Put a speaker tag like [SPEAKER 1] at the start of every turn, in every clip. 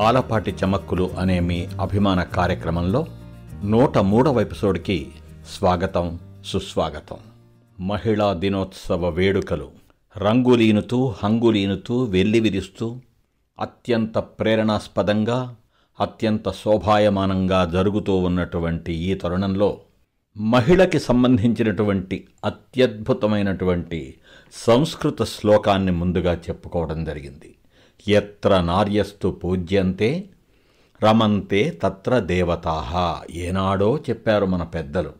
[SPEAKER 1] ఆలపాటి చమక్కులు అనే మీ అభిమాన కార్యక్రమంలో నూట మూడవ ఎపిసోడ్కి స్వాగతం సుస్వాగతం. మహిళా దినోత్సవ వేడుకలు. రంగులీనుతూ హంగులీనుతూ వెల్లివిరుస్తూ అత్యంత ప్రేరణాస్పదంగా అత్యంత శోభాయమానంగా జరుగుతూ ఉన్నటువంటి ఈ తరుణంలో మహిళకి సంబంధించినటువంటి అత్యద్భుతమైనటువంటి సంస్కృత శ్లోకాన్ని ముందుగా చెప్పుకోవడం జరిగింది. ఎత్ర నార్యస్తు పూజ్యంతే రమంతే తత్ర దేవతాహ ఏనాడో చెప్పారు మన పెద్దలు.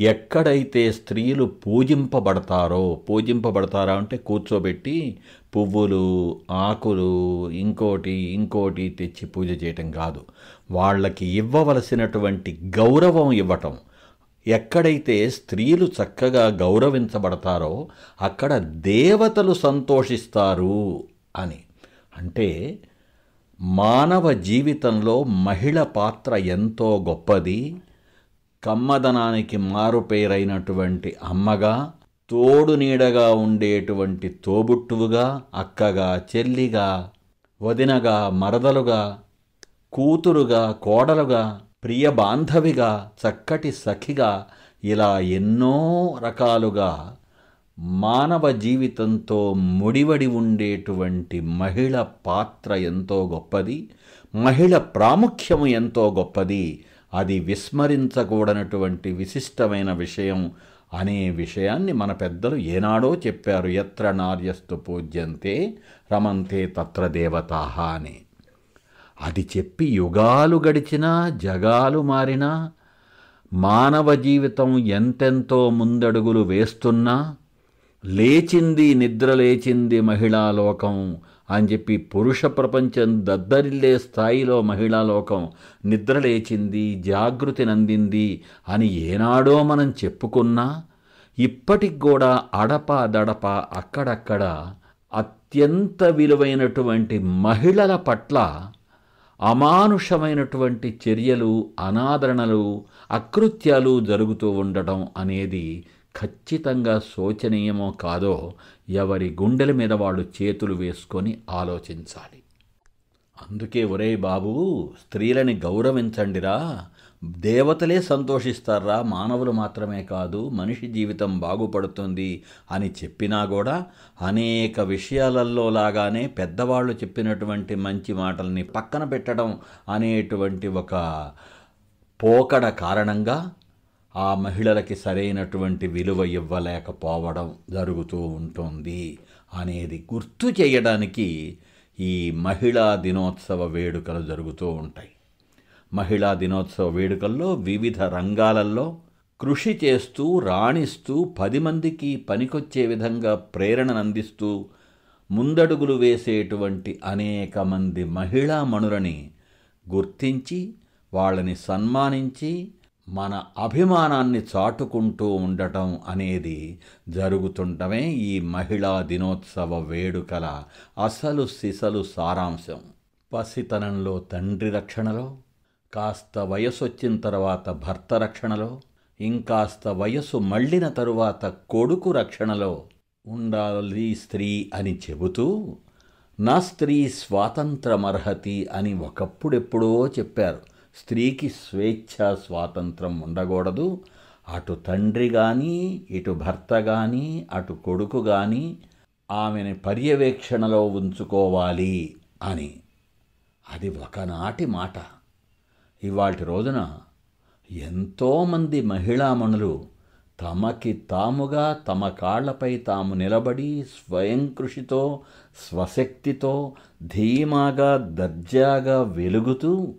[SPEAKER 1] ఎక్కడైతే స్త్రీలు పూజింపబడతారో పూజింపబడతారా అంటే కూర్చోబెట్టి పువ్వులు ఆకులు ఇంకోటి ఇంకోటి తెచ్చి పూజ చేయటం కాదు. వాళ్ళకి ఇవ్వవలసినటువంటి గౌరవం ఇవ్వటం. ఎక్కడైతే స్త్రీలు చక్కగా గౌరవించబడతారో అక్కడ దేవతలు సంతోషిస్తారు అని. అంటే మానవ జీవితంలో మహిళ పాత్ర ఎంతో గొప్పది. కమ్మదనానికి మారుపేరైనటువంటి అమ్మగా తోడు నీడగా ఉండేటువంటి తోబుట్టువుగా అక్కగా చెల్లిగా వదినగా మరదలుగా కూతురుగా కోడలుగా ప్రియ బాంధవిగా చక్కటి సఖిగా ఇలా ఎన్నో రకాలుగా మానవ జీవితంతో ముడివడి ఉండేటువంటి మహిళ పాత్ర ఎంతో గొప్పది మహిళ ప్రాముఖ్యము ఎంతో గొప్పది. అది విస్మరించకూడనటువంటి విశిష్టమైన విషయం అనే విషయాన్ని మన పెద్దలు ఏనాడో చెప్పారు. ఎత్ర నార్యస్తు పూజ్యంతే రమంతే తత్ర దేవతాహ అని. అది చెప్పి యుగాలు గడిచినా జగాలు మారినా మానవ జీవితం ఎంతెంతో ముందడుగులు వేస్తున్నా లేచింది నిద్ర లేచింది మహిళా లోకం అని చెప్పి పురుష ప్రపంచం దద్దరిల్లే స్థాయిలో మహిళా లోకం నిద్ర లేచింది జాగృతి నందింది అని ఏనాడో మనం చెప్పుకున్నా ఇప్పటికి కూడా అడప దడప అక్కడక్కడ అత్యంత విలువైనటువంటి మహిళల పట్ల అమానుషమైనటువంటి చర్యలు అనాదరణలు అకృత్యాలు జరుగుతూ ఉండటం అనేది ఖచ్చితంగా శోచనీయమో కాదో ఎవరి గుండెల మీద వాళ్ళు చేతులు వేసుకొని ఆలోచించాలి. అందుకే ఒరే బాబు స్త్రీలని గౌరవించండిరా. దేవతలే సంతోషిస్తారా? మానవులు మాత్రమే కాదు మనిషి జీవితం బాగుపడుతుంది అని చెప్పినా కూడా అనేక విషయాలలో లాగానే పెద్దవాళ్ళు చెప్పినటువంటి మంచి మాటల్ని పక్కన పెట్టడం అనేటువంటి ఒక పోకడ కారణంగా ఆ మహిళలకి సరైనటువంటి విలువ ఇవ్వలేకపోవడం జరుగుతూ ఉంటుంది అనేది గుర్తు చేయడానికి ఈ మహిళా దినోత్సవ వేడుకలు జరుగుతూ ఉంటాయి. మహిళా దినోత్సవ వేడుకల్లో వివిధ రంగాలలో కృషి చేస్తూ రాణిస్తూ పది మందికి పనికొచ్చే విధంగా ప్రేరణను అందిస్తూ ముందడుగులు వేసేటువంటి అనేక మంది మహిళా మణులని గుర్తించి వాళ్ళని సన్మానించి మన అభిమానాన్ని చాటుకుంటూ ఉండటం అనేది జరుగుతుండమే ఈ మహిళా దినోత్సవ వేడుకల అసలు సిసలు సారాంశం. పసితనంలో తండ్రి రక్షణలో కాస్త వయసు వచ్చిన తర్వాత భర్త రక్షణలో ఇంకాస్త వయసు మళ్ళిన తరువాత కొడుకు రక్షణలో ఉండాలి స్త్రీ అని చెబుతూ నా స్త్రీ స్వాతంత్రమర్హతి అని ఒకప్పుడెప్పుడో చెప్పారు. స్త్రీకి స్వేచ్ఛ స్వాతంత్రం ఉండకూడదు. అటు తండ్రి కానీ ఇటు భర్త కానీ అటు కొడుకు కానీ ఆమెని పర్యవేక్షణలో ఉంచుకోవాలి అని. అది ఒకనాటి మాట. ఇవాటి రోజున ఎంతోమంది మహిళామణులు తమకి తాముగా తమ కాళ్ళపై తాము నిలబడి స్వయం కృషితో స్వశక్తితో ధీమాగా దర్జాగా వెలుగుతూ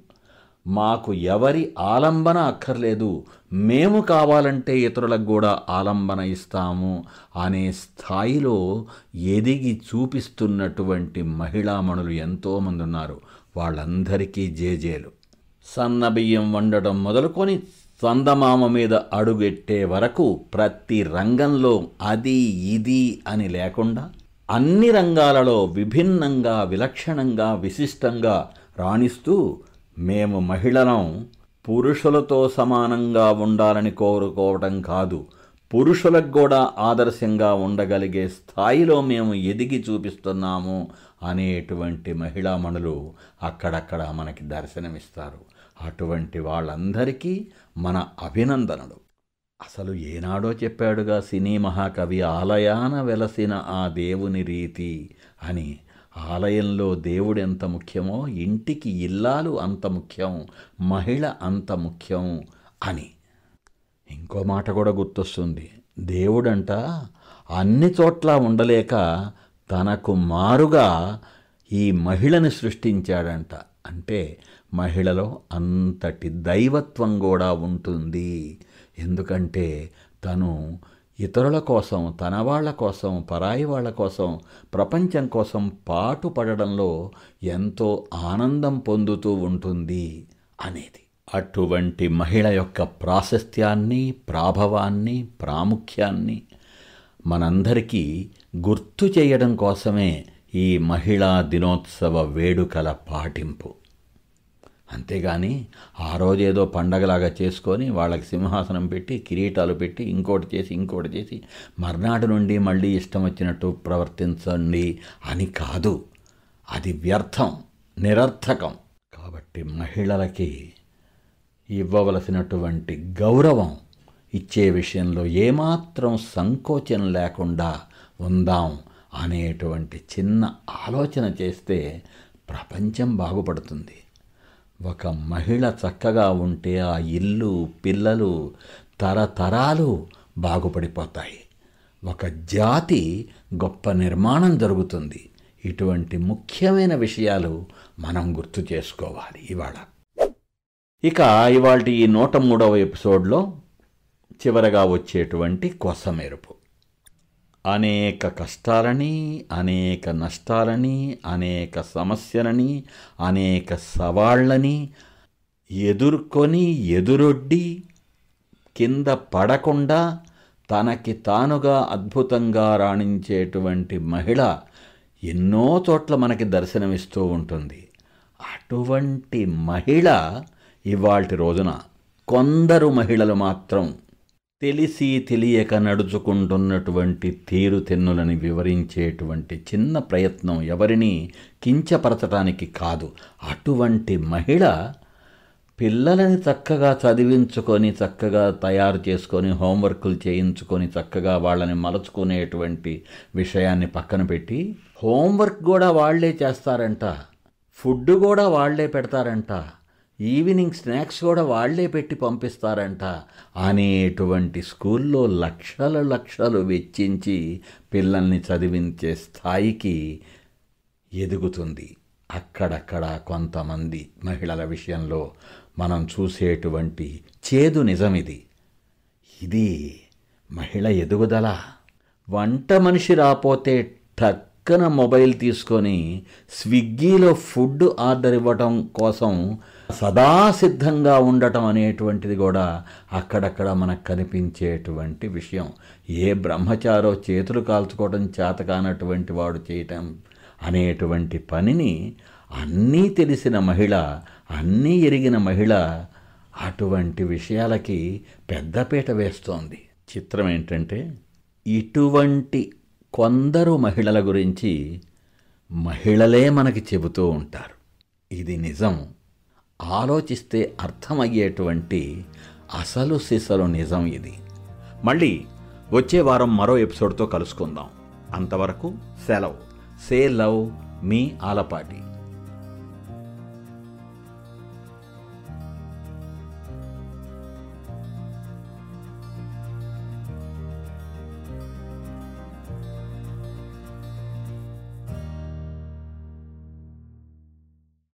[SPEAKER 1] మాకు ఎవరి ఆలంబన అక్కర్లేదు. మేము కావాలంటే ఇతరులకు కూడా ఆలంబన ఇస్తాము అనే స్థాయిలో ఎదిగి చూపిస్తున్నటువంటి మహిళామణులు ఎంతోమంది ఉన్నారు. వాళ్ళందరికీ జేజేలు. సన్నబియ్యం వండడం మొదలుకొని చందమామ మీద అడుగెట్టే వరకు ప్రతి రంగంలో అది ఇది అని లేకుండా అన్ని రంగాలలో విభిన్నంగా విలక్షణంగా విశిష్టంగా రాణిస్తూ మేము మహిళలం పురుషులతో సమానంగా ఉండాలని కోరుకోవటం కాదు. పురుషులకు కూడా ఆదర్శంగా ఉండగలిగే స్థాయిలో మేము ఎదిగి చూపిస్తున్నాము అనేటువంటి మహిళామణులు అక్కడక్కడ మనకి దర్శనమిస్తారు. అటువంటి వాళ్ళందరికీ మన అభినందనలు. అసలు ఏనాడో చెప్పాడుగా సినీ మహాకవి ఆలయాన వెలసిన ఆ దేవుని రీతి అని ఆలయంలో దేవుడు ఎంత ముఖ్యమో ఇంటికి ఇల్లాలు అంత ముఖ్యం మహిళ అంత ముఖ్యం అని. ఇంకో మాట కూడా గుర్తొస్తుంది. దేవుడంట అన్ని చోట్ల ఉండలేక తనకు మారుగా ఈ మహిళని సృష్టించాడంట. అంటే మహిళలో అంతటి దైవత్వం కూడా ఉంటుంది. ఎందుకంటే తను ఇతరుల కోసం తన వాళ్ళ కోసం పరాయి వాళ్ళ కోసం ప్రపంచం కోసం పాటు పడడంలో ఎంతో ఆనందం పొందుతూ ఉంటుంది అనేది. అటువంటి మహిళ యొక్క ప్రాశస్త్యాన్ని ప్రాభవాన్ని ప్రాముఖ్యాన్ని మనందరికీ గుర్తు చేయడం కోసమే ఈ మహిళా దినోత్సవ వేడుకల పాటింపు. అంతేగాని ఆ రోజు ఏదో పండగలాగా చేసుకొని వాళ్ళకి సింహాసనం పెట్టి కిరీటాలు పెట్టి ఇంకోటి చేసి ఇంకోటి చేసి మర్నాడు నుండి మళ్ళీ ఇష్టం వచ్చినట్టు ప్రవర్తించండి అని కాదు. అది వ్యర్థం నిరర్థకం. కాబట్టి మహిళలకి ఇవ్వవలసినటువంటి గౌరవం ఇచ్చే విషయంలో ఏమాత్రం సంకోచం లేకుండా ఉందాం అనేటువంటి చిన్న ఆలోచన చేస్తే ప్రపంచం బాగుపడుతుంది. ఒక మహిళ చక్కగా ఉంటే ఆ ఇల్లు పిల్లలు తరతరాలు బాగుపడిపోతాయి. ఒక జాతి గొప్ప నిర్మాణం జరుగుతుంది. ఇటువంటి ముఖ్యమైన విషయాలు మనం గుర్తు చేసుకోవాలి ఇవాళ. ఇక ఇవాళ ఈ నూట మూడవ ఎపిసోడ్లో చివరగా వచ్చేటువంటి కొసమెరుపు. అనేక కష్టాలని అనేక నష్టాలని అనేక సమస్యలని అనేక సవాళ్ళని ఎదుర్కొని ఎదురొడ్డి కింద పడకుండా తనకి తానుగా అద్భుతంగా రాణించేటువంటి మహిళ ఎన్నో చోట్ల మనకి దర్శనమిస్తూ ఉంటుంది. అటువంటి మహిళ ఇవాల్టి రోజున కొందరు మహిళలు మాత్రం తెలిసి తెలియక నడుచుకుంటున్నటువంటి తీరుతెన్నులని వివరించేటువంటి చిన్న ప్రయత్నం ఎవరిని కించపరచడానికి కాదు. అటువంటి మహిళ పిల్లలని చక్కగా చదివించుకొని చక్కగా తయారు చేసుకొని హోంవర్కులు చేయించుకొని చక్కగా వాళ్ళని మలుచుకునేటువంటి విషయాన్ని పక్కన పెట్టి హోంవర్క్ కూడా వాళ్ళే చేస్తారంట. ఫుడ్ కూడా వాళ్ళే పెడతారంట. ఈవినింగ్ స్నాక్స్ కూడా వాళ్ళే పెట్టి పంపిస్తారంట. అనేటువంటి స్కూల్లో లక్షల లక్షలు వెచ్చించి పిల్లల్ని చదివించే స్థాయికి ఎదుగుతుంది. అక్కడక్కడ కొంతమంది మహిళల విషయంలో మనం చూసేటువంటి చేదు నిజమిది. ఇది మహిళ ఎదుగుదల. వంట మనిషి రాపోతే టక్కన మొబైల్ తీసుకొని స్విగ్గీలో ఫుడ్ ఆర్డర్ ఇవ్వటం కోసం సదా సిద్ధంగా ఉండటం అనేటువంటిది కూడా అక్కడక్కడ మనకు కనిపించేటువంటి విషయం. ఏ బ్రహ్మచారో చేతులు కాల్చుకోవడం చేతకానటువంటి వాడు చేయటం అనేటువంటి పనిని అన్నీ తెలిసిన మహిళ అన్నీ ఎరిగిన మహిళ అటువంటి విషయాలకి పెద్దపీట వేస్తోంది. చిత్రం ఏంటంటే ఇటువంటి కొందరు మహిళల గురించి మహిళలే మనకి చెబుతూ ఉంటారు. ఇది నిజం. ఆలోచిస్తే అర్థమయ్యేటువంటి అసలు సిసలు నిజం ఇది. మళ్ళీ వచ్చే వారం మరో ఎపిసోడ్తో కలుసుకుందాం. అంతవరకు సెలవు. సే లవ్ మీ ఆలపాటి.